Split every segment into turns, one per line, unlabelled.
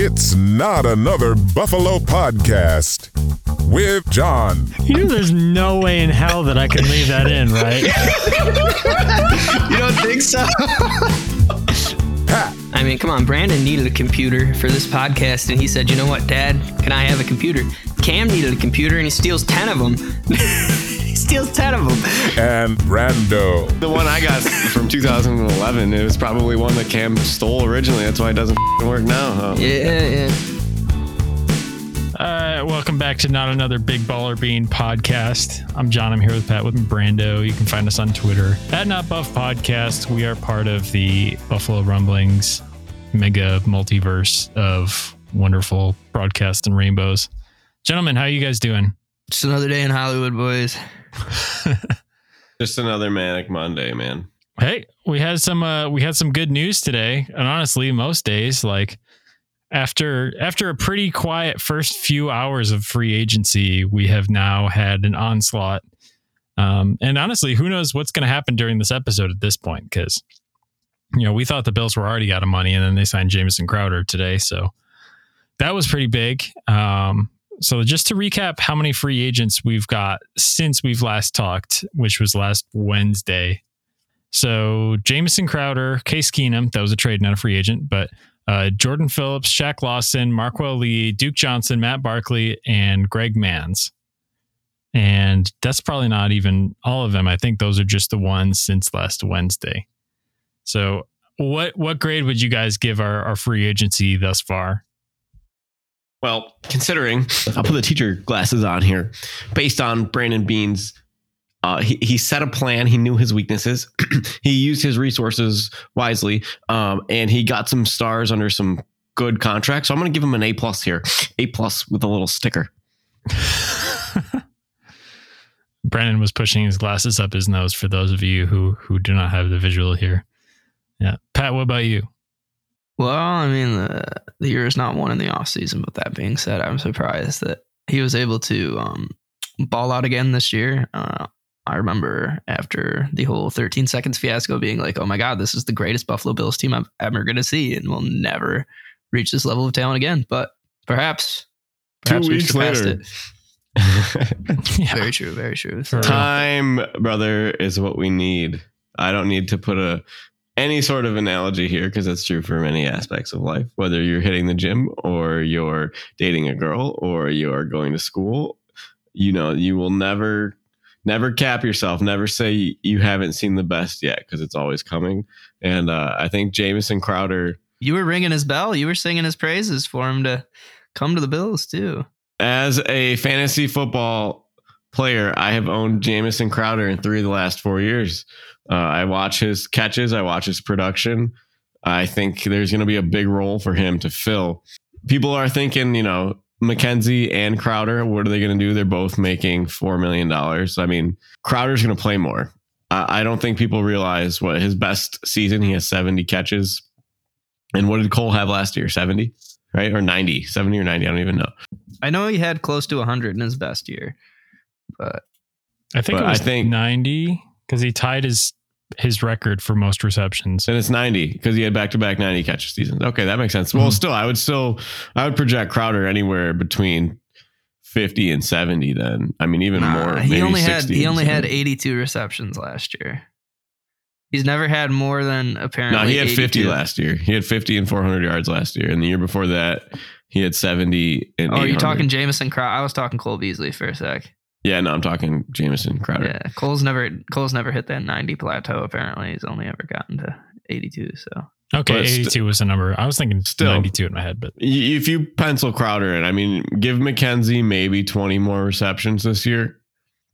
It's not another Buffalo podcast with John.
You know, there's no way in hell that I can leave that in, right?
you don't think so?
Pat,
I mean, come on, Brandon needed a computer for this podcast, and he said, "You know what, Dad? Can I have a computer?" Cam needed a computer, and he steals ten of them. he steals ten of them.
and Brando.
The one I got from 2011, it was probably one that Cam stole originally. That's why it doesn't work now. Huh?
Yeah, yeah.
All right, welcome back to Not Another Big Baller Bean podcast. I'm John. I'm here with Pat with Brando. You can find us on Twitter at Not Buff Podcast. We are part of the Buffalo Rumblings mega multiverse of wonderful broadcasts and rainbows. Gentlemen, how are you guys doing?
Just another day in Hollywood, boys.
Just another manic Monday, man.
Hey, we had some uh we had some good news today. And honestly, most days like after after a pretty quiet first few hours of free agency, we have now had an onslaught. Um and honestly, who knows what's going to happen during this episode at this point cuz you know, we thought the Bills were already out of money and then they signed Jamison Crowder today, so that was pretty big. Um so just to recap how many free agents we've got since we've last talked, which was last Wednesday. So Jamison Crowder, Case Keenum, that was a trade, not a free agent, but uh, Jordan Phillips, Shaq Lawson, Marquel Lee, Duke Johnson, Matt Barkley, and Greg Mancz. And that's probably not even all of them. I think those are just the ones since last Wednesday. So what what grade would you guys give our, our free agency thus far?
Well, considering I'll put the teacher glasses on here, based on Brandon Beane's, uh, he, he set a plan. He knew his weaknesses. he used his resources wisely, um, and he got some stars under some good contracts. So I'm going to give him an A plus here, A plus with a little sticker.
Brandon was pushing his glasses up his nose for those of you who who do not have the visual here. Yeah. Pat, what about you?
Well, I mean, the, the year is not one in the off season. But that being said, I'm surprised that he was able to um, ball out again this year. Uh, I remember after the whole 13 seconds fiasco being like, oh my God, this is the greatest Buffalo Bills team I'm ever going to see. And we'll never reach this level of talent again. But perhaps, perhaps
Two
we
weeks
surpassed
later.
it.
Yeah.
Very true. Very true.
Time, brother, is what we need. I don't need to put a any sort of analogy here because that's true for many aspects of life. Whether you're hitting the gym or you're dating a girl or you're going to school, you know, you will never never cap yourself, never say you haven't seen the best yet because it's always coming. And uh, I think Jamison Crowder
You were ringing his bell. You were singing his praises for him to come to the Bills too.
as a fantasy football player, I have owned Jamison Crowder in three of the last four years. Uh, I watch his catches, I watch his production. I think there's going to be a big role for him to fill. People are thinking, you know, McKenzie and Crowder, what are they going to do? They're both making $4 million. I mean, Crowder's going to play more. I I don't think people realize what his best season, he has 70 catches. And what did Cole have last year? 70, right? Or 90, 70 or 90. I don't even know.
I know he had close to 100 in his best year, but
I think
But
it was
I think-
90 because he tied his his record for most receptions.
And it's 90 because he had back to back 90 catch seasons. Okay, that makes sense. Well,
Mhm.
still, I would still, I would project Crowder anywhere between 50 and 70 then. I mean, even
Nah,
more.
he
maybe
only had
60
he
and
only had 82 receptions last year. He's never had more than apparently.
No, he had 50 last year. He had 50 and 400 yards last year. And the year before that, he had 70 and
Oh, you're talking Jamison Crow. I was talking Cole Beasley for a sec.
Yeah, no, I'm talking Jamison Crowder.
Yeah, Cole's never Cole's never hit that 90 plateau. Apparently, he's only ever gotten to 82. So
Okay,
But st-
82 was the number. I was thinking
Still.
92 in my head, but
If you pencil Crowder in, I mean, give McKenzie maybe 20 more receptions this year.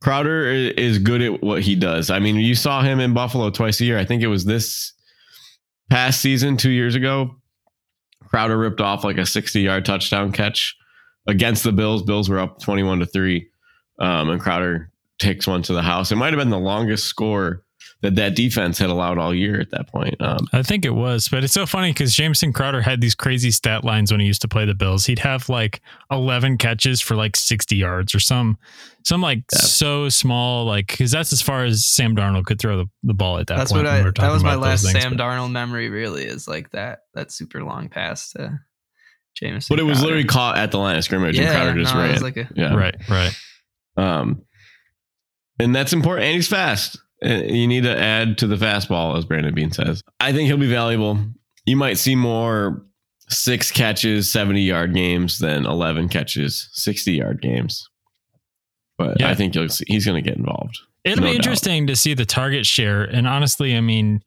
Crowder is good at what he does. I mean, you saw him in Buffalo twice a year. I think it was this past season, two years ago. Crowder ripped off like a 60 yard touchdown catch against the Bills. Bills were up 21 to 3. Um, and Crowder takes one to the house. It might have been the longest score that that defense had allowed all year at that point. Um,
I think it was. But it's so funny because Jamison Crowder had these crazy stat lines when he used to play the Bills. He'd have like 11 catches for like 60 yards or some, some like
Yeah.
so small, like because that's as far as Sam Darnold could throw the, the ball at that
that's
point.
what I.
we
That was my last
things,
Sam
but-
Darnold memory. Really, is like that that super long pass to Jamison.
But it was
Crowder.
literally caught at the line of scrimmage and Crowder just
no,
ran.
like a,
yeah.
Right, right.
Um, and that's important. And he's fast. You need to add to the fastball, as Brandon Beane says. I think he'll be valuable. You might see more six catches, 70 yard games than 11 catches, 60 yard games. But
Yeah.
I think you'll see, he's going to get involved.
It'll
No
be
doubt.
interesting to see the target share. And honestly, I mean,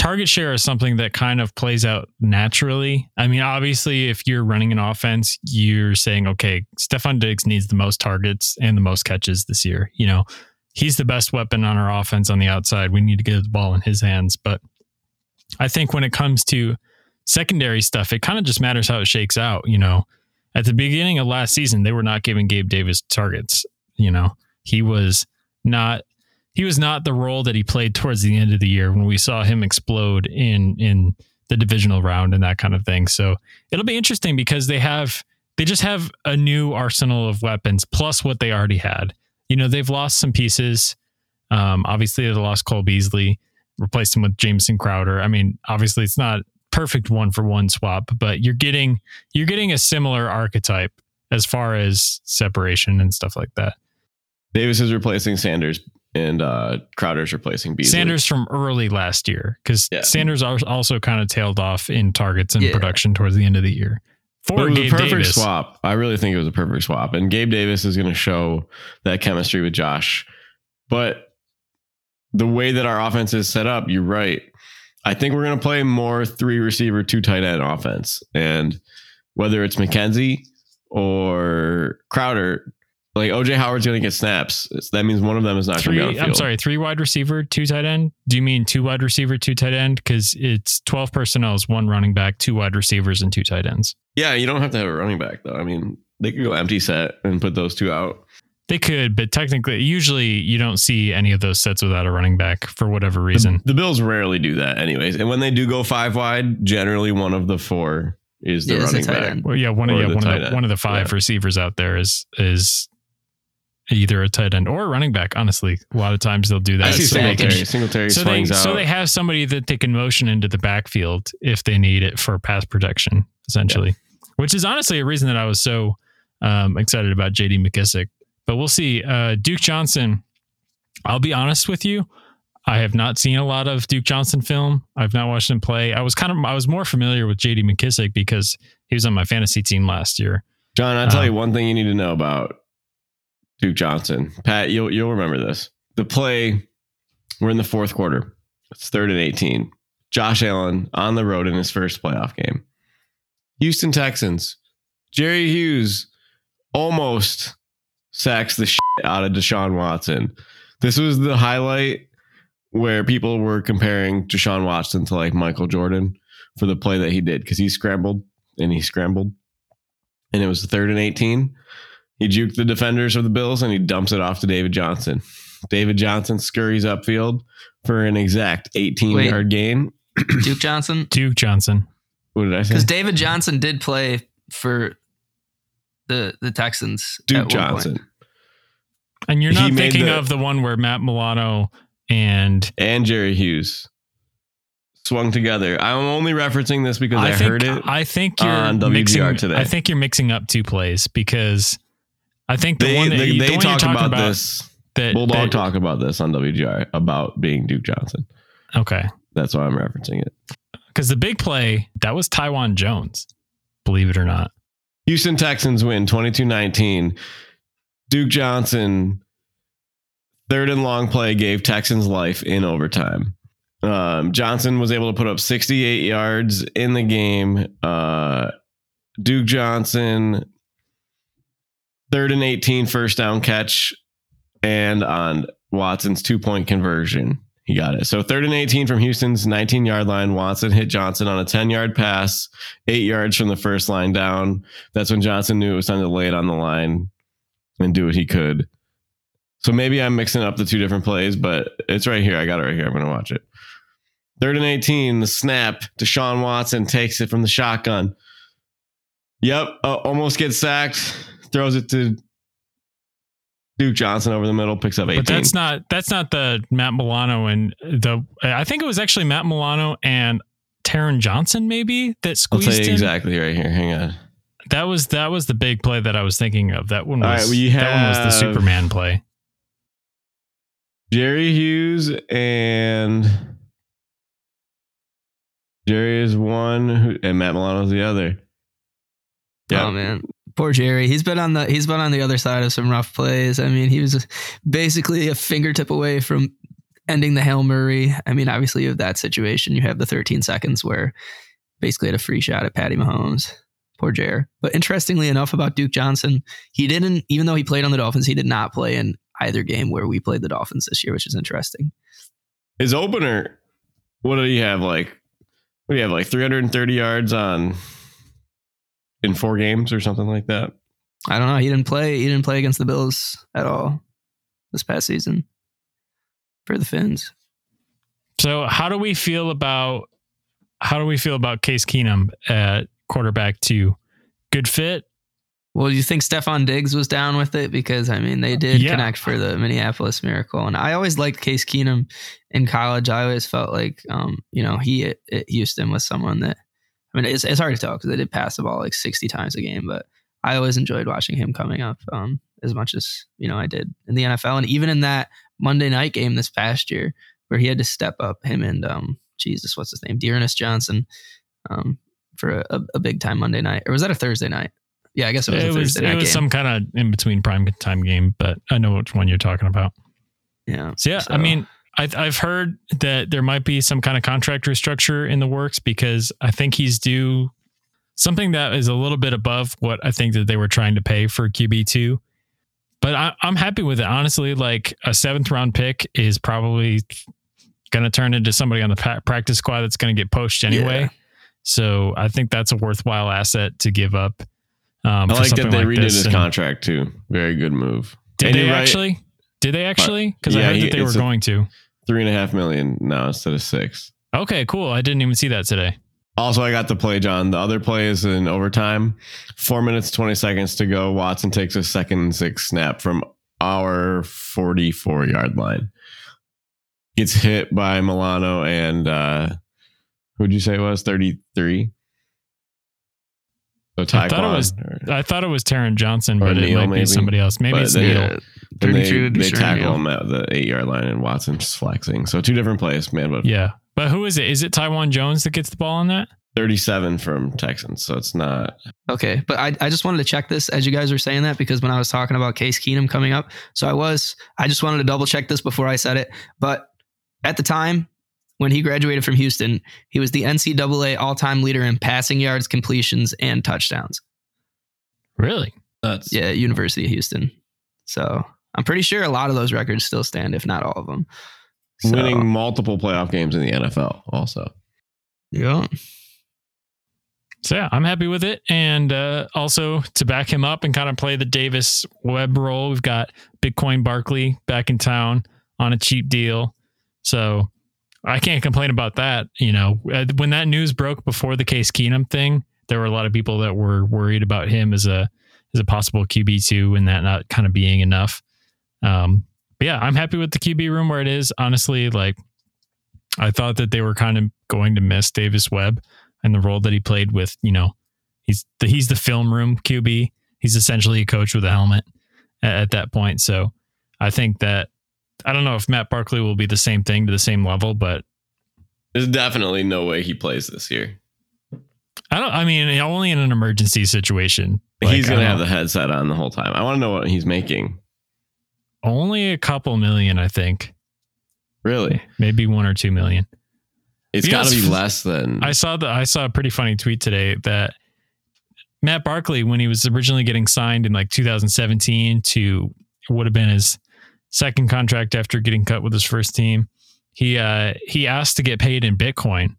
target share is something that kind of plays out naturally. I mean, obviously, if you're running an offense, you're saying, okay, Stefon Diggs needs the most targets and the most catches this year. You know, he's the best weapon on our offense on the outside. We need to get the ball in his hands. But I think when it comes to secondary stuff, it kind of just matters how it shakes out. You know, at the beginning of last season, they were not giving Gabe Davis targets. You know, he was not he was not the role that he played towards the end of the year when we saw him explode in in the divisional round and that kind of thing. So it'll be interesting because they have they just have a new arsenal of weapons plus what they already had. You know, they've lost some pieces. Um, obviously, they lost Cole Beasley, replaced him with Jamison Crowder. I mean, obviously, it's not perfect one for one swap, but you're getting you're getting a similar archetype as far as separation and stuff like that.
Davis is replacing Sanders and uh, Crowder's replacing Beasley.
Sanders from early last year because
Yeah.
Sanders also kind of tailed off in targets and
Yeah.
production towards the end of the year. For
it was
Gabe
a perfect
Davis,
swap. I really think it was a perfect swap. And Gabe Davis is going to show that chemistry with Josh. But the way that our offense is set up, you're right. I think we're going to play more three receiver, two tight end offense. And whether it's McKenzie or Crowder, like OJ Howard's going to get snaps. That means one of them is not going to be on the field.
I'm sorry, three wide receiver, two tight end. Do you mean two wide receiver, two tight end? Because it's twelve personnel, is one running back, two wide receivers, and two tight ends.
Yeah, you don't have to have a running back, though. I mean, they could go empty set and put those two out.
They could, but technically, usually you don't see any of those sets without a running back for whatever reason.
The, the Bills rarely do that, anyways. And when they do go five wide, generally one of the four is the
Yeah,
running back.
Well, yeah, one of yeah,
the
one of the one of the five
Yeah.
receivers out there is is either a tight end or a running back. Honestly, a lot of times they'll do that.
I see
so they can-
Singletary. Singletary
so they
swings
so they have somebody that they can motion into the backfield if they need it for pass protection, essentially. Which is honestly a reason that I was so um, excited about JD McKissic. But we'll see. Uh, Duke Johnson. I'll be honest with you. I have not seen a lot of Duke Johnson film. I've not watched him play. I was kind of I was more familiar with JD McKissic because he was on my fantasy team last year.
John, I'll tell
Um,
you one thing you need to know about Duke Johnson. Pat, you'll you'll remember this. The play, we're in the fourth quarter. It's third and 18. Josh Allen on the road in his first playoff game. Houston Texans. Jerry Hughes almost sacks the shit out of Deshaun Watson. This was the highlight where people were comparing Deshaun Watson to like Michael Jordan for the play that he did because he scrambled and he scrambled and it was third and 18. He juked the defenders of the Bills and he dumps it off to David Johnson. David Johnson scurries upfield for an exact 18
Wait.
yard gain.
Duke Johnson.
Duke Johnson.
What did I say?
Because David Johnson did play for the the Texans. at
Duke
one point.
Johnson
And you're not
made
thinking
the-
of the one where Matt Milano and
and Jerry Hughes swung together. I'm only referencing this because I,
think
heard it.
I think you're
on WGR
mixing,
today.
I think you're mixing up two plays because I think the
they
one that
they,
you,
they
the one you're
talk about,
about
this.
that
Bulldog
that-
talk about this on WGR about being Duke Johnson.
Okay,
That's why I'm referencing it.
because the big play that was Taiwan Jones, believe it or not.
Houston Texans win 22 19. Duke Johnson, third and long play, gave Texans life in overtime. Um, Johnson was able to put up 68 yards in the game. Uh, Duke Johnson, third and 18, first down catch, and on Watson's two point conversion. He got it. So third and 18 from Houston's 19 yard line. Watson hit Johnson on a 10 yard pass, eight yards from the first line down. That's when Johnson knew it was time to lay it on the line and do what he could. So maybe I'm mixing up the two different plays, but it's right here. I got it right here. I'm going to watch it. Third and 18, the snap. Deshaun Watson takes it from the shotgun. Yep. Uh, almost gets sacked. Throws it to Duke Johnson over the middle, picks up 18.
But that's not that's not the Matt Milano and the. I think it was actually Matt Milano and Taron Johnson maybe that
I'll
squeezed
tell you
in.
exactly right here. Hang on.
that was that was the big play that I was thinking of. That one was
right, we
that one was the Superman play.
Jerry Hughes and Jerry is one, who, and Matt Milano's the other. Oh, yeah.
Oh man, poor Jerry. He's been on the he's been on the other side of some rough plays. I mean, he was basically a fingertip away from ending the hail Murray. I mean, obviously, of that situation, you have the 13 seconds where basically had a free shot at Patty Mahomes. Poor Jer. But interestingly enough, about Duke Johnson, he didn't. Even though he played on the Dolphins, he did not play in either game where we played the Dolphins this year, which is interesting.
His opener, what do you have? Like, what do you have? Like 330 yards on in four games or something like that.
I don't know. He didn't play. He didn't play against the Bills at all this past season for the Finns.
So how do we feel about how do we feel about Case Keenum at quarterback two? Good fit?
Well, you think Stefon Diggs was down with it? Because I mean, they did
Yeah.
connect for the Minneapolis Miracle, and I always liked Case Keenum in college. I always felt like, um, you know, he at, at Houston was someone that, I mean, it's, it's hard to tell because they did pass the ball like sixty times a game, but I always enjoyed watching him coming up um, as much as you know I did in the NFL, and even in that Monday night game this past year where he had to step up him and um, Jesus, what's his name, D'Ernest Johnson, um, for a, a big time Monday night, or was that a Thursday night? Yeah, I guess it was a
It was
Thursday
it
night
was some kind of in between prime time game, but I know which one you're talking about.
Yeah.
So yeah,
So-
I mean, I, I've heard that there might be some kind of contract restructure in the works because I think he's due something that is a little bit above what I think that they were trying to pay for QB two. But I, I'm happy with it. Honestly, like a seventh round pick is probably going to turn into somebody on the practice squad that's going to get poached anyway.
Yeah.
So I think that's a worthwhile asset to give up. Um,
I like that they
like
redid his contract too. Very good move.
Did
And
they
right,
actually? Did they actually? Because I heard that they were going to.
Three and a half million now instead of six.
Okay, cool. I didn't even see that today.
Also, I got the play, John. The other play is in overtime. Four minutes, 20 seconds to go. Watson takes a second and six snap from our 44 yard line. Gets hit by Milano and uh who'd you say it was? 33? So
I thought it was-
or-
I thought it was Taron Johnson,
Or
but it might
maybe.
be somebody else. Maybe
But
it's
they-
Neal.
and they,
32 would be
they tackle
Neal.
him at the eight yard line and Watson's flexing. So two different plays, man. But
Yeah. But who is it? Is it Taiwan Jones that gets the ball on that?
37 from Texans. So it's not
Okay, but I, I just wanted to check this as you guys were saying that because when I was talking about Case Keenum coming up, so I was I just wanted to double check this before I said it. But at the time when he graduated from Houston, he was the NCAA all-time leader in passing yards, completions, and touchdowns.
Really?
that's
Yeah, University of Houston. So I'm pretty sure a lot of those records still stand, if not all of them. So,
winning multiple playoff games in the NFL also.
Yeah.
So yeah, I'm happy with it. And uh, also to back him up and kind of play the Davis Webb role, we've got Bitcoin Barkley back in town on a cheap deal. So I can't complain about that. You know, Uh, when that news broke before the Case Keenum thing, there were a lot of people that were worried about him as a as a possible QB two and that not kind of being enough. Um, but yeah, I'm happy with the QB room where it is. Honestly, like I thought that they were kind of going to miss Davis Webb and the role that he played with, you know, he's the, he's the film room QB. He's essentially a coach with a helmet at, at that point. So I think that I don't know if Matt Barkley will be the same thing to the same level, but
There's definitely no way he plays this year.
I don't. I mean, only in an emergency situation. Like,
he's gonna have the headset on the whole time. I want to know what he's making.
only a couple million, I think,
Really,
maybe one or two million.
It's got to be less than.
I saw the I saw a pretty funny tweet today that Matt Barkley, when he was originally getting signed in like 2017 to what would have been his second contract after getting cut with his first team, he uh he asked to get paid in Bitcoin.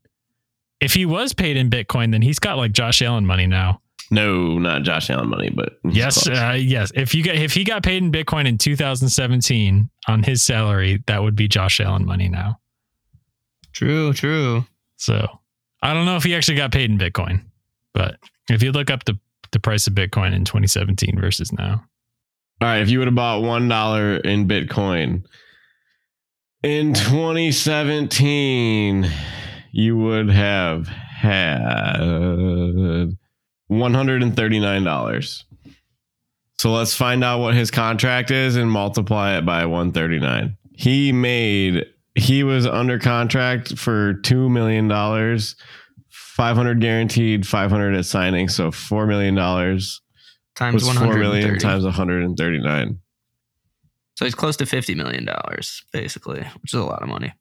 If he was paid in Bitcoin, then he's got like Josh Allen money now.
no, not Josh Allen money, but
Yes, uh, yes. If you got if he got paid in Bitcoin in 2017 on his salary, that would be Josh Allen money now.
True, true.
So I don't know if he actually got paid in Bitcoin, but if you look up the the price of Bitcoin in 2017 versus now,
All right, if you would have bought one dollar in Bitcoin in 2017, you would have had $139. So let's find out what his contract is and multiply it by 139. He made he was under contract for 2 million dollars, 500 guaranteed, 500 at signing, so 4 million dollars
Times
was 4 million times 139.
So he's close to fifty million dollars, basically, which is a lot of money.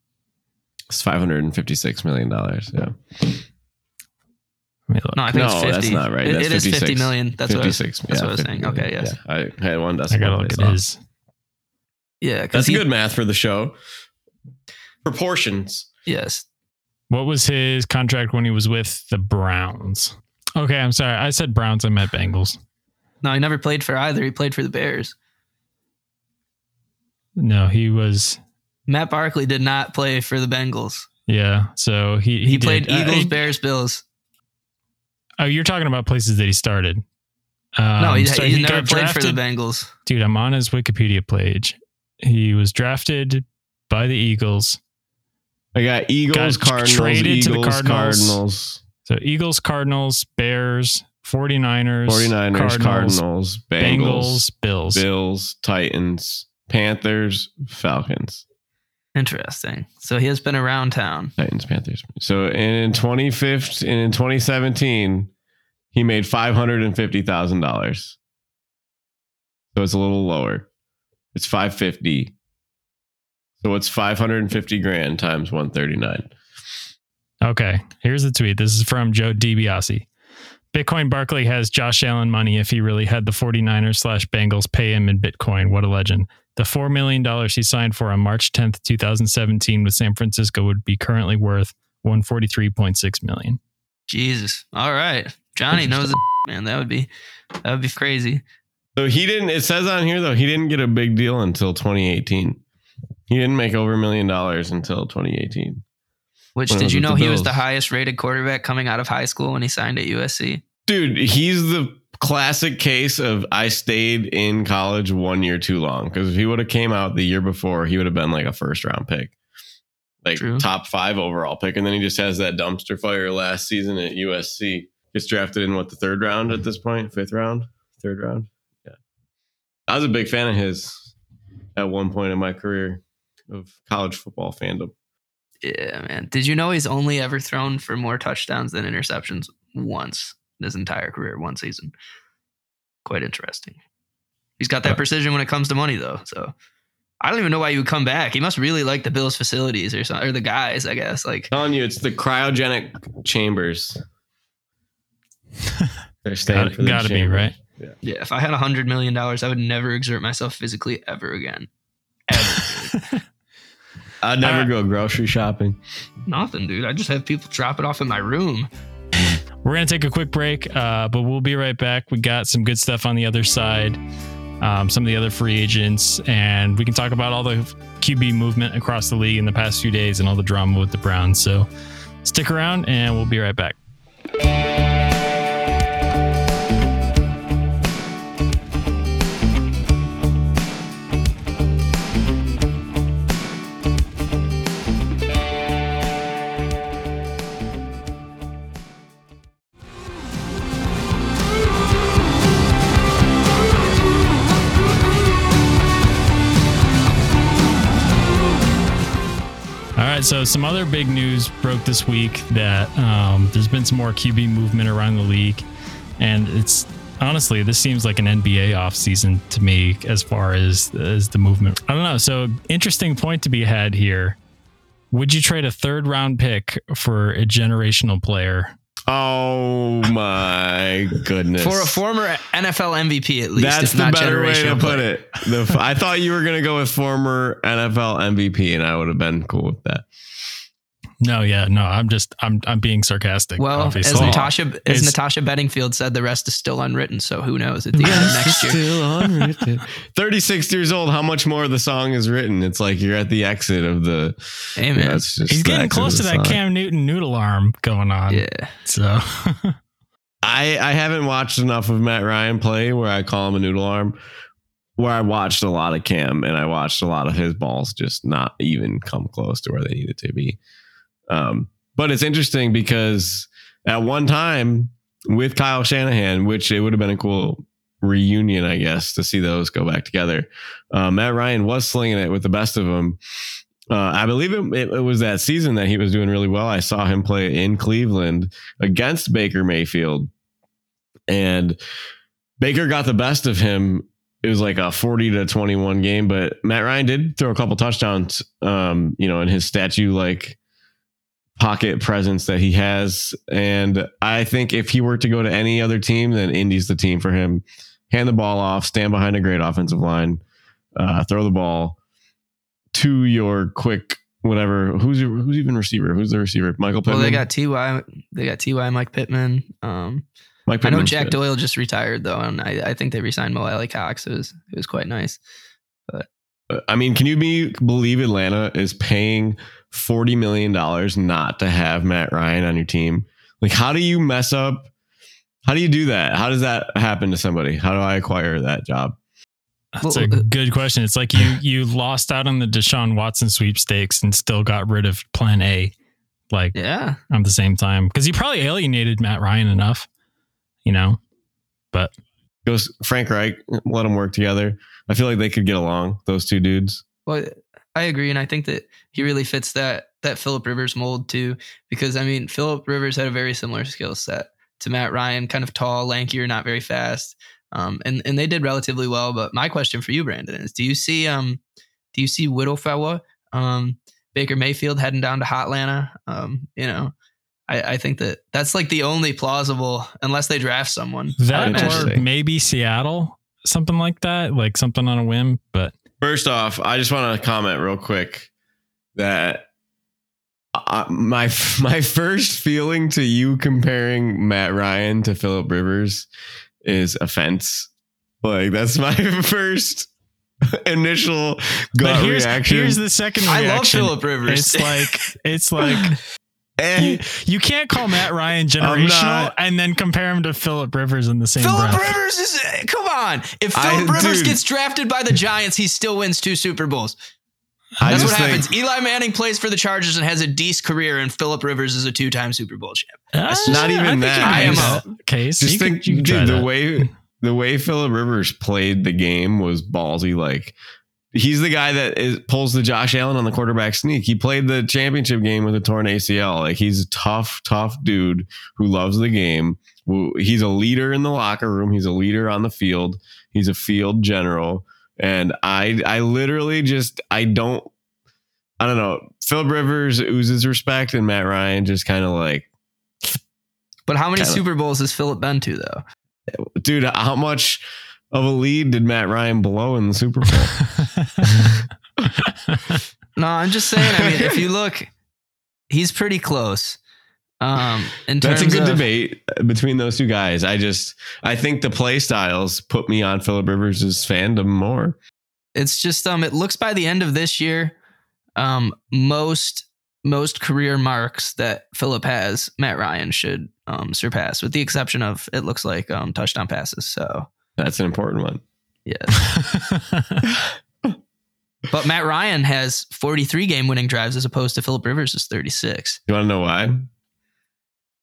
It's 556 million dollars. Yeah.
Let me.
No, I think
No,
it's
that's
fifty.
not right.
It-
That's
it is fifty
56.
million. That's what I was, that's
yeah,
what I was
50
saying. Okay, yes.
Yeah, I had one
I
decimal
gotta look at his.
Yeah,
That's
he
good math for the show. Proportions.
yes.
What was his contract when he was with the Browns? Okay, I'm sorry. I said Browns. I meant Bengals.
No, he never played for either. He played for the Bears.
No, he was.
Matt Barkley did not play for the Bengals.
Yeah. So he
He,
he, did.
played
Uh,
Eagles,
he-
Bears, Bills.
Oh, you're talking about places that he started. Um,
no, he,
so
he, never
got
played for the Bengals.
Dude, I'm on his Wikipedia page. He was drafted by the Eagles.
I got Eagles,
Got
Cardinals,
traded to the
Eagles,
Cardinals.
Cardinals,
So Eagles, Cardinals, Bears, 49ers,
49ers, Cardinals, Bengals,
Bengals, Bills.
Bills, Titans, Panthers, Falcons.
Interesting. So he has been around town.
Titans, Panthers. So in 2015 and in 2017, he made five hundred and fifty thousand dollars. So it's a little lower. It's five fifty. So it's five hundred and fifty grand times one thirty nine.
Okay, here's the tweet. This is from Joe DiBiase. Bitcoin Barkley has Josh Allen money if he really had the 49ers slash Bengals pay him in Bitcoin. What a legend. The $4 million he signed for on March 10th, 2017 with San Francisco would be currently worth 143.6 million.
Jesus. All right. Johnny knows it, man. That would be that would be crazy.
So he didn't. It says on here though he didn't get a big deal until 2018. He didn't make over a million dollars until 2018.
Which did you know he was the highest rated quarterback coming out of high school when he signed at USC?
Dude, he's the classic case of I stayed in college one year too long because if he would have came out the year before, he would have been like a first round pick, like
True.
top five overall pick, and then he just has that dumpster fire last season at USC. Gets drafted in what the third round at this point, fifth round, third round. Yeah, I was a big fan of his at one point in my career of college football fandom.
Yeah, man. Did you know he's only ever thrown for more touchdowns than interceptions once in his entire career, one season? Quite interesting. He's got that precision when it comes to money, though. So I don't even know why he would come back. He must really like the Bills' facilities or something, or the guys, I guess. Like,
telling you, it's the cryogenic chambers. They're staying
Gotta,
for the
gotta be,
chambers.
right?
yeah, if I had a hundred million dollars, I would never exert myself physically ever again. Ever.
I'd never
Uh,
go grocery shopping.
Nothing, dude. I just have people drop it off in my room.
We're going to take a quick break, uh, but we'll be right back. We got some good stuff on the other side, um, some of the other free agents, and we can talk about all the QB movement across the league in the past few days and all the drama with the Browns. So stick around, and we'll be right back. Right, so some other big news broke this week that um, there's been some more QB movement around the league, and it's honestly this seems like an NBA offseason to me as far as as the movement. I don't know. So interesting point to be had here. Would you trade a third round pick for a generational player?
Oh my goodness!
For a former NFL MVP, at least.
that's the better way to put it. The, I thought you were gonna go with former NFL MVP, and I would have been cool with that.
No, yeah, no. I'm just I'm I'm being sarcastic.
Well,
obviously.
as Natasha as
It's-
Natasha Bedingfield said, the rest is still unwritten. So who knows at the end of next year?
Still unwritten. 36 years old. How much more of the song is written? It's like you're at the exit of the.
Hey man,
That's just
he's
the
getting close to that
song.
Cam Newton noodle arm going on.
yeah.
So
I I haven't watched enough of Matt Ryan play where I call him a noodle arm. Where I watched a lot of Cam and I watched a lot of his balls just not even come close to where they needed to be. Um, but it's interesting because at one time with Kyle Shanahan, which it would have been a cool reunion, I guess, to see those go back together. Uh, Matt Ryan was slinging it with the best of them. Uh, I believe it, it, it, was that season that he was doing really well. I saw him play in Cleveland against Baker Mayfield, and Baker got the best of him. It was like a 40 to 21 game, but Matt Ryan did throw a couple touchdowns, um, you know, in his statue like pocket presence that he has. And I think if he were to go to any other team, then Indy's the team for him. Hand the ball off, stand behind a great offensive line, uh, throw the ball to your quick whatever. Who's your, who's even receiver? Who's the receiver? Michael Pittman.
Well, they got Ty. They got Ty. Mike Pittman. Um, Mike I know Jack good. Doyle just retired though, and I, I think they resigned Mo Alie-Cox. It was it was quite nice. But
uh, I mean, can you be believe Atlanta is paying forty million dollars not to have Matt Ryan on your team? Like, how do you mess up? How do you do that? How does that happen to somebody? How do I acquire that job?
That's a uh, good question. It's like you you lost out on the Deshaun Watson sweepstakes and still got rid of Plan A, like
yeah,
at the same time because he probably alienated Matt Ryan enough, you know. But
goes Frank Reich, let them work together. I feel like they could get along. Those two dudes.
Well, I agree, and I think that he really fits that that Philip Rivers mold too. Because I mean, Philip Rivers had a very similar skill set to Matt Ryan, kind of tall, lankier, not very fast. Um, and and they did relatively well. But my question for you, Brandon, is: Do you see um, do you see Widowfella, um, Baker Mayfield heading down to Hotlanta? Um, you know, I, I think that that's like the only plausible, unless they draft someone.
That or maybe Seattle, something like that, like something on a whim. But
first off, I just want to comment real quick that uh, my my first feeling to you comparing Matt Ryan to Philip Rivers is offense. Like that's my first initial gut
here's,
reaction.
Here's the second reaction.
I love Philip Rivers.
It's like it's like you, you, can't call Matt Ryan generational and then compare him to Philip Rivers in the same
Philip. Rivers is come on. If Philip Rivers dude, gets drafted by the Giants, he still wins two Super Bowls. That's what happens. Think, Eli Manning plays for the Chargers and has a decent career, and Philip Rivers is a two-time Super Bowl champ.
That's uh, not even that.
I am a
case.
Just you think, could, dude, the way the way Philip Rivers played the game was ballsy. Like he's the guy that is, pulls the Josh Allen on the quarterback sneak. He played the championship game with a torn ACL. Like he's a tough, tough dude who loves the game. He's a leader in the locker room. He's a leader on the field. He's a field general. And I I literally just I don't I don't know. Phil Rivers oozes respect and Matt Ryan just kind of like
But how many kinda, Super Bowls has Philip been to though?
Dude, how much of a lead did Matt Ryan blow in the Super
Bowl? no, I'm just saying, I mean, if you look, he's pretty close. Um,
That's a good of, debate between those two guys. I just I think the play styles put me on Philip Rivers' fandom more.
It's just um it looks by the end of this year, um most most career marks that Philip has, Matt Ryan should um surpass, with the exception of it looks like um touchdown passes. So
that's an important one.
Yes. but Matt Ryan has 43 game winning drives as opposed to Philip Rivers is 36.
You want to know why?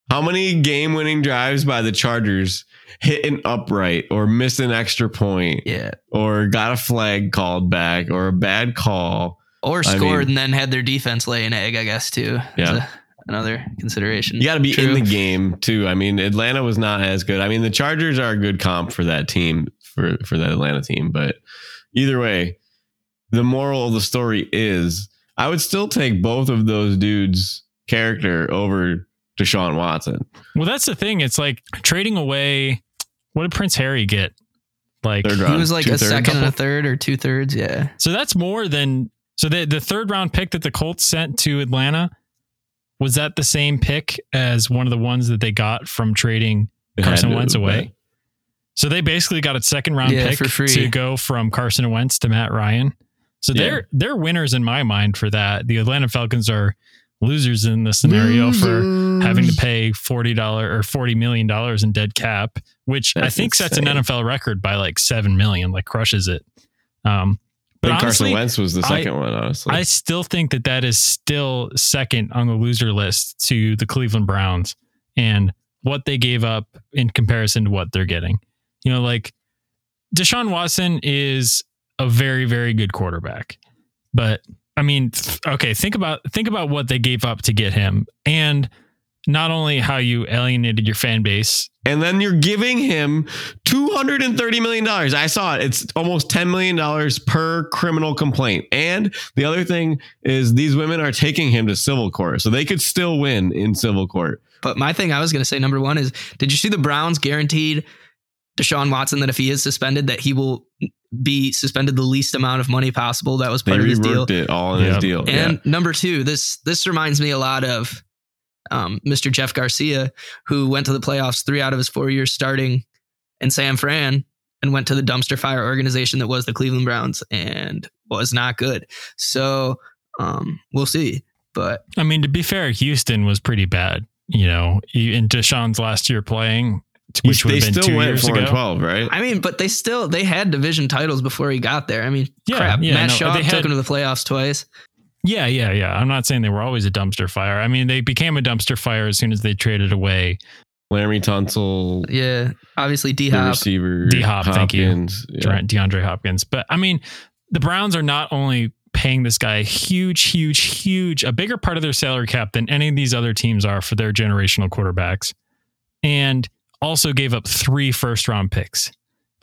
How many game winning drives by the Chargers hit an upright or missed an extra point?
Yeah.
Or got a flag called back or a bad call.
Or scored I mean, and then had their defense lay an egg, I guess, too.
Yeah.
Another consideration.
You got to be True. in the game, too. I mean, Atlanta was not as good. I mean, the Chargers are a good comp for that team, for, for that Atlanta team. But either way, the moral of the story is I would still take both of those dudes' character over Deshaun Watson.
Well, that's the thing. It's like trading away. What did Prince Harry get? Like
he was like a second and a third or two thirds. Yeah.
So that's more than so the the third round pick that the Colts sent to Atlanta was that the same pick as one of the ones that they got from trading it Carson Wentz away. So they basically got a second round yeah, pick to go from Carson Wentz to Matt Ryan. So yeah. they're they're winners in my mind for that. The Atlanta Falcons are losers in the scenario losers. for having to pay forty dollar or forty million dollars in dead cap, which That's I think insane. sets an NFL record by like seven million, like crushes it. Um,
but honestly, Carson Wentz was the second I, one. Honestly,
I still think that that is still second on the loser list to the Cleveland Browns. And what they gave up in comparison to what they're getting. You know, like Deshaun Watson is a very, very good quarterback. But I mean, okay, think about think about what they gave up to get him. And not only how you alienated your fan base.
And then you're giving him $230 million. I saw it. It's almost $10 million per criminal complaint. And the other thing is these women are taking him to civil court. So they could still win in civil court.
But my thing I was going to say, number one, is did you see the Browns guaranteed Deshaun Watson that if he is suspended, that he will be suspended the least amount of money possible? That was
They
part of his deal.
it all in his deal.
And
yeah.
number two, this this reminds me a lot of um, Mr. Jeff Garcia, who went to the playoffs three out of his four years starting in San Fran and went to the dumpster fire organization that was the Cleveland Browns and was not good. So um, we'll see. But
I mean, to be fair, Houston was pretty bad. You know, in Deshaun's last year playing, which would
they
have been
still
two
went
years
4
ago.
and 12, right?
I mean, but they still they had division titles before he got there. I mean,
Yeah,
crap.
yeah,
Matt
no,
Schaub
they
took
had-
him to the playoffs twice.
Yeah, yeah, yeah. I'm not saying they were always a dumpster fire. I mean, they became a dumpster fire as soon as they traded away.
Larry Tunsil,
Yeah, obviously D Hop.
receiver.
D-Hop, thank you.
Hopkins, yeah.
DeAndre Hopkins. But I mean, the Browns are not only paying this guy a huge, huge, huge, a bigger part of their salary cap than any of these other teams are for their generational quarterbacks, and also gave up three first round picks.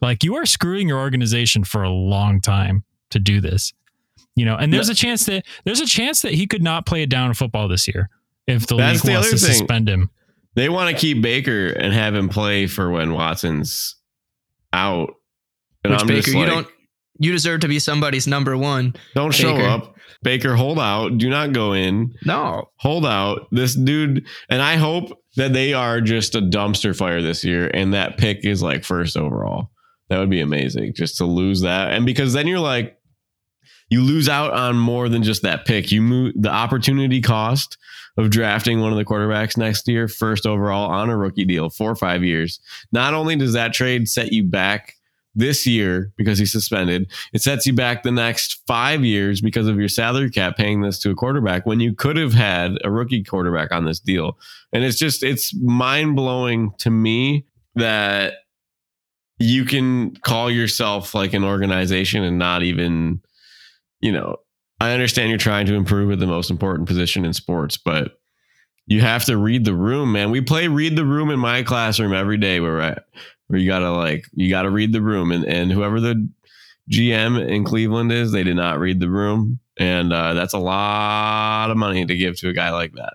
Like you are screwing your organization for a long time to do this. You know, and there's a chance that there's a chance that he could not play a down of football this year if the
That's
league
the
wants to
thing.
suspend him.
They want to keep Baker and have him play for when Watson's out. And
Which
I'm
Baker,
just
you don't you deserve to be somebody's number one.
don't show up. Baker, hold out. Do not go in.
No.
Hold out. This dude, and I hope that they are just a dumpster fire this year and that pick is like first overall. That would be amazing just to lose that. And because then you're like, you lose out on more than just that pick. You move the opportunity cost of drafting one of the quarterbacks next year, first overall on a rookie deal, four or five years. Not only does that trade set you back this year because he's suspended, it sets you back the next five years because of your salary cap paying this to a quarterback when you could have had a rookie quarterback on this deal. And it's just, it's mind blowing to me that you can call yourself like an organization and not even, you know, I understand you're trying to improve at the most important position in sports, but you have to read the room, man. We play read the room in my classroom every day where I, where you gotta like you gotta read the room and and whoever the GM in Cleveland is, they did not read the room. And uh, that's a lot of money to give to a guy like that.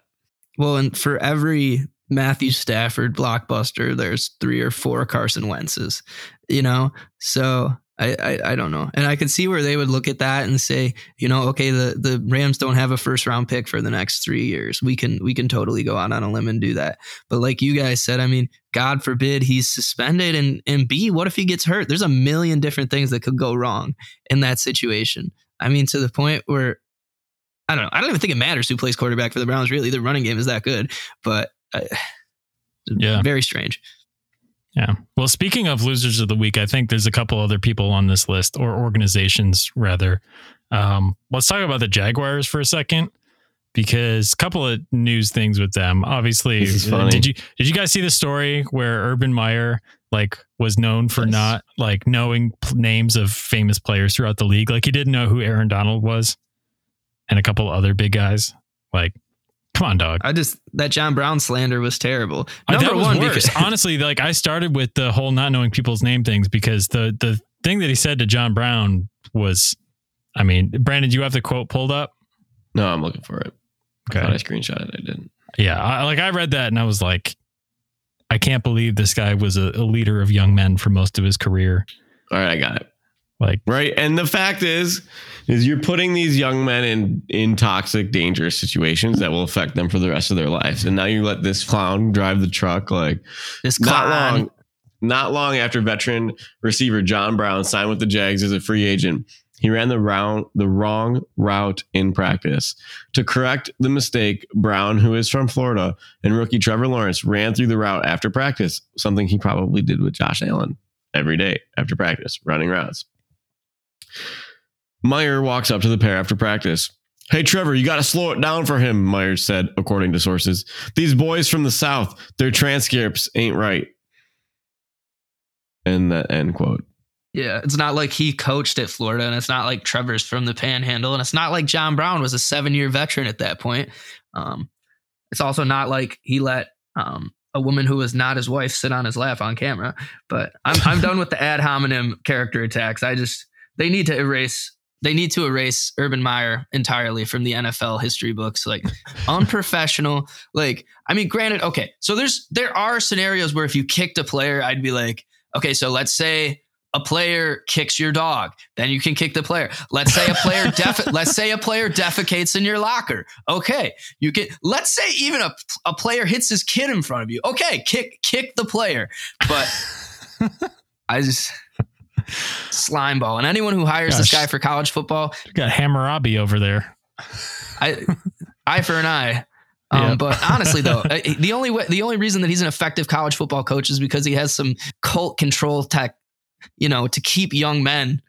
Well, and for every Matthew Stafford blockbuster, there's three or four Carson Wentz's, you know? So I, I, I don't know. And I could see where they would look at that and say, you know, okay, the, the Rams don't have a first round pick for the next three years. We can we can totally go out on a limb and do that. But like you guys said, I mean, God forbid he's suspended and and B, what if he gets hurt? There's a million different things that could go wrong in that situation. I mean, to the point where I don't know. I don't even think it matters who plays quarterback for the Browns. Really, the running game is that good. But uh,
Yeah.
very strange.
Yeah. Well, speaking of losers of the week, I think there's a couple other people on this list or organizations rather. Um, let's talk about the Jaguars for a second because a couple of news things with them. Obviously,
This is funny.
did you did you guys see the story where Urban Meyer like was known for
Yes.
not like knowing p- names of famous players throughout the league? Like he didn't know who Aaron Donald was and a couple other big guys. Like, come on, dog.
I just that John Brown slander was terrible.
I-
Number
that was
one,
worse.
because
Honestly, like I started with the whole not knowing people's name things because the the thing that he said to John Brown was, I mean, Brandon, do you have the quote pulled up?
No, I'm looking for it. I thought I screenshot it. I didn't.
Yeah, I, like I read that and I was like, I can't believe this guy was a, a leader of young men for most of his career.
All right, I got it.
Like,
Right. And the fact is, is you're putting these young men in in toxic, dangerous situations that will affect them for the rest of their lives. And now you let this clown drive the truck like
this
not long not long after veteran receiver John Brown signed with the Jags as a free agent. He ran the round the wrong route in practice. To correct the mistake, Brown, who is from Florida, and rookie Trevor Lawrence ran through the route after practice, something he probably did with Josh Allen every day after practice, running routes. Meyer walks up to the pair after practice Hey, Trevor, you got to slow it down for him, Myers said, according to sources. These boys from the South, their transcripts ain't right. And that end quote.
Yeah, it's not like he coached at Florida, and it's not like Trevor's from the Panhandle, and it's not like John Brown was a seven-year veteran at that point. Um, it's also not like he let um, a woman who was not his wife sit on his lap on camera. But I'm I'm done with the ad hominem character attacks. I just they need to erase they need to erase Urban Meyer entirely from the NFL history books. Like unprofessional. Like I mean, granted, okay. So there's there are scenarios where if you kicked a player, I'd be like, okay, so let's say a player kicks your dog, then you can kick the player. Let's say a player def- let's say a player defecates in your locker. Okay, you can. Let's say even a a player hits his kid in front of you. Okay, kick kick the player. But I just slime ball and anyone who hires this guy for college football,
Got Hammurabi over there.
I eye for an eye. Um,
Yeah.
But honestly, though, uh, the only way, the only reason that he's an effective college football coach is because he has some cult control tech, you know, to keep young men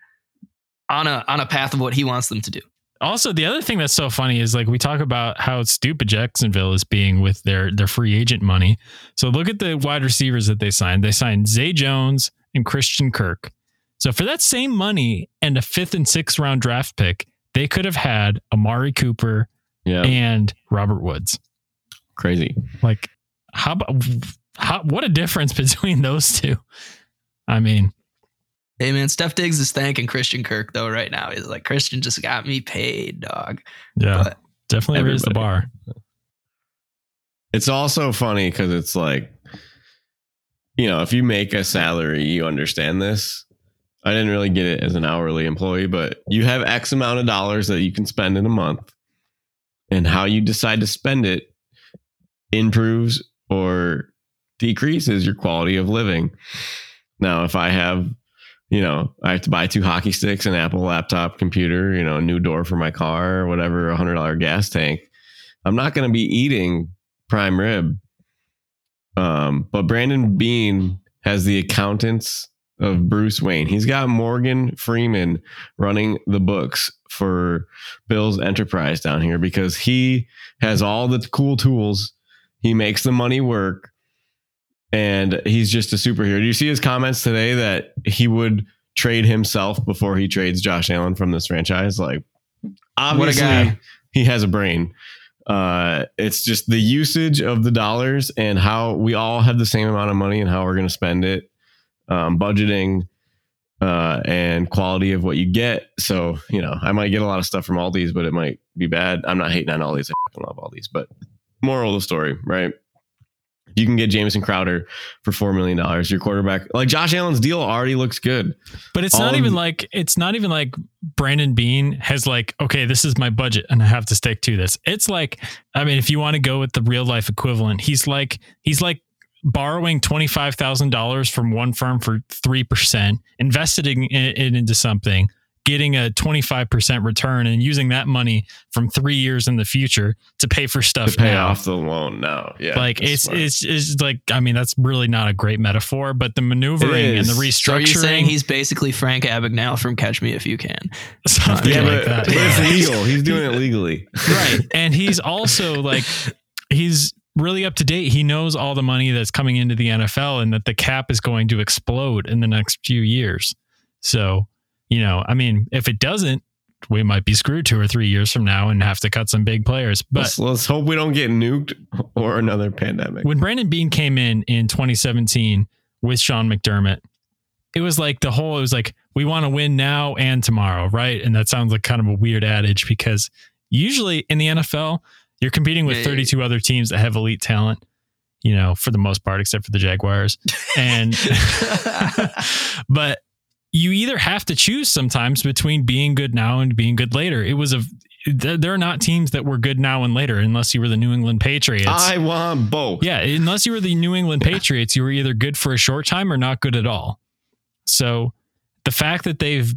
on a on a path of what he wants them to do.
Also, the other thing that's so funny is like we talk about how stupid Jacksonville is being with their their free agent money. So look at the wide receivers that they signed. They signed Zay Jones and Christian Kirk. So for that same money and a fifth and sixth round draft pick, they could have had Amari Cooper
Yeah.
and Robert Woods.
Crazy.
Like how about how what a difference between those two. I mean,
Hey man, Steph Diggs is thanking Christian Kirk though right now. He's like, Christian just got me paid, dog.
yeah,
But
definitely raised the bar.
It's also funny because it's like, you know, if you make a salary, you understand this. I didn't really get it as an hourly employee, but you have X amount of dollars that you can spend in a month, and how you decide to spend it improves or decreases your quality of living. Now, if I have, you know, I have to buy two hockey sticks, an Apple laptop computer, you know, a new door for my car, whatever, a hundred dollar gas tank. I'm not going to be eating prime rib. Um, but Brandon Beane has the accountants of Bruce Wayne. He's got Morgan Freeman running the books for Bill's enterprise down here because he has all the cool tools. He makes the money work. And he's just a superhero. Do you see his comments today that he would trade himself before he trades Josh Allen from this franchise? Like, obviously,
guy.
he has a brain. Uh, it's just the usage of the dollars and how we all have the same amount of money and how we're going to spend it, um, budgeting, uh, and quality of what you get. So, you know, I might get a lot of stuff from Aldi's, but it might be bad. I'm not hating on Aldi's. I fucking love Aldi's, but moral of the story, right? You can get Jamison Crowder for $4 million. Your quarterback, like Josh Allen's deal already looks good.
But it's
All
not even like it's not even like Brandon Beane has like, okay, this is my budget and I have to stick to this. It's like, I mean, if you want to go with the real life equivalent, he's like he's like borrowing twenty five thousand dollars from one firm for three percent, investing it, it into something, getting a twenty five percent return, and using that money from three years in the future to pay for stuff
To pay
now.
off the loan now. Yeah.
like it's it's it's like I mean that's really not a great metaphor, but the maneuvering and the
is.
So you're saying
restructuring,
he's basically Frank Abagnale from Catch Me If You Can.
something
yeah,
like
but,
that.
but it's legal. He's doing it legally.
right and he's also like he's really up to date. He knows all the money that's coming into the nfl and that the cap is going to explode in the next few years. So you know i mean if it doesn't we might be screwed two or three years from now and have to cut some big players. But
let's, let's hope we don't get nuked or another pandemic.
when brandon beane came in in 2017 with sean mcdermott it was like the whole it was like we want to win now and tomorrow right? And that sounds like kind of a weird adage because usually in the nfl you're competing with
Yeah.
32 other teams that have elite talent you know for the most part except for the jaguars and but you either have to choose sometimes between being good now and being good later it was a there are not teams that were good now and later unless you were the new england patriots
I want both.
yeah, unless you were the New England Patriots, you were either good for a short time or not good at all. So the fact that they've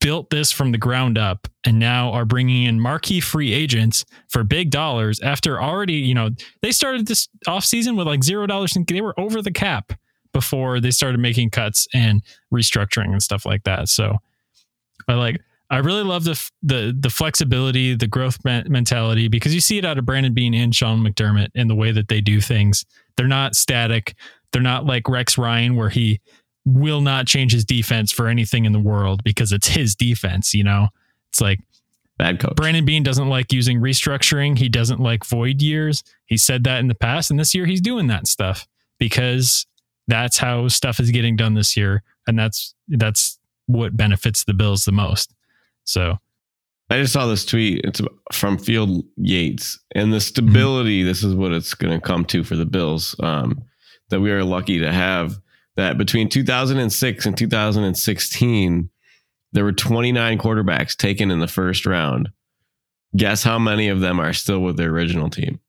built this from the ground up and now are bringing in marquee free agents for big dollars after already, you know, they started this offseason with like zero dollars and they were over the cap before they started making cuts and restructuring and stuff like that. So I like I really love the the the flexibility, the growth mentality because you see it out of Brandon Beane and Sean McDermott in the way that they do things. They're not static. They're not like Rex Ryan where he will not change his defense for anything in the world because it's his defense, you know. It's like
Bad coach.
Brandon Beane doesn't like using restructuring. He doesn't like void years. He said that in the past, and this year he's doing that stuff because that's how stuff is getting done this year, and that's that's what benefits the Bills the most. So
I just saw this tweet. It's from Field Yates, and the stability. This is what it's going to come to for the Bills. Um, that we are lucky to have that between 2006 and 2016, there were 29 quarterbacks taken in the first round. Guess how many of them are still with their original team?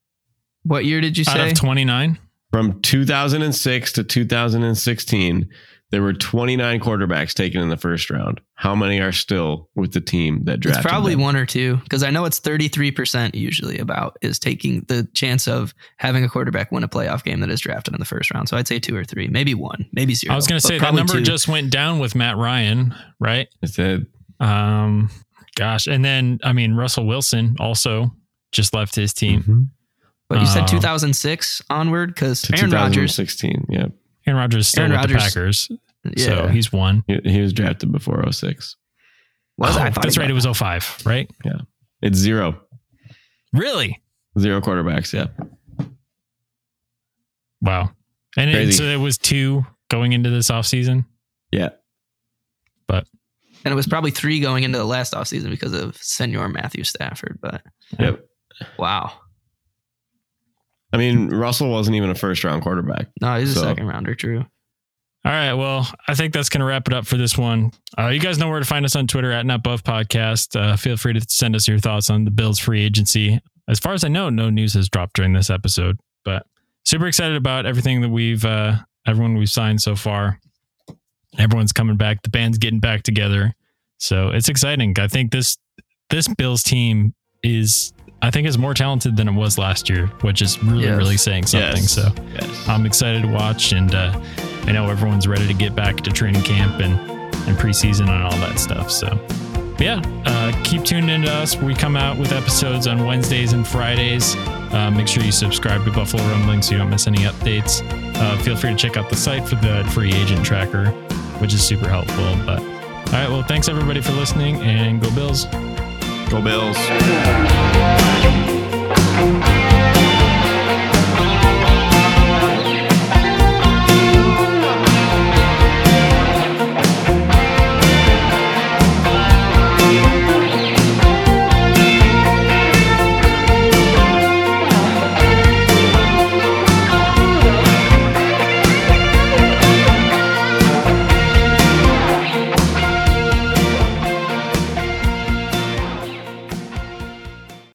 What year did you
out
say?
of twenty nine,
From 2006 to 2016, there were 29 quarterbacks taken in the first round. How many are still with the team that drafted?
It's probably
them?
one or two because I know it's 33% usually about is taking the chance of having a quarterback win a playoff game that is drafted in the first round. So I'd say two or three, maybe one, maybe zero.
I was going to say that number
two.
just went down with Matt Ryan, right?
It said
Um, gosh, and then I mean Russell Wilson also just left his team.
Mhm.
But you said
uh,
2006 onward because Aaron Rodgers.
2016. Yeah,
Aaron Rodgers is still
Aaron
with the
Rodgers-
Packers,
Yeah,
so he's one.
he, he was drafted before 06.
was
Oh,
I thought
that's
he
right. It was 05, right? Yeah.
It's zero,
Really?
zero quarterbacks. Yeah,
Wow. And it, so it was two going into this offseason.
yeah. But.
And it was probably three going into the last offseason because of Senor Matthew Stafford. But
Yep.
wow,
I mean, Russell wasn't even a first round quarterback.
no, he's a
So-
second rounder. True.
All right. Well, I think that's going to wrap it up for this one. Uh, you guys know where to find us on Twitter at NutBuff Podcast. Uh, feel free to send us your thoughts on the Bills free agency. As far as I know, no news has dropped during this episode, but super excited about everything that we've, uh, everyone we've signed so far. Everyone's coming back. The band's getting back together. So it's exciting. I think this, this Bills team is, I think is more talented than it was last year, which is really,
Yes.
really saying something.
Yes.
So
Yes.
I'm excited to watch, and uh, I know everyone's ready to get back to training camp and, and preseason and all that stuff. So, but yeah, uh, keep tuning into us. We come out with episodes on Wednesdays and Fridays. Uh, make sure you subscribe to Buffalo Rumblings so you don't miss any updates. Uh, feel free to check out the site for the free agent tracker, which is super helpful. But all right, well, thanks everybody for listening, and go Bills.
Go Bills.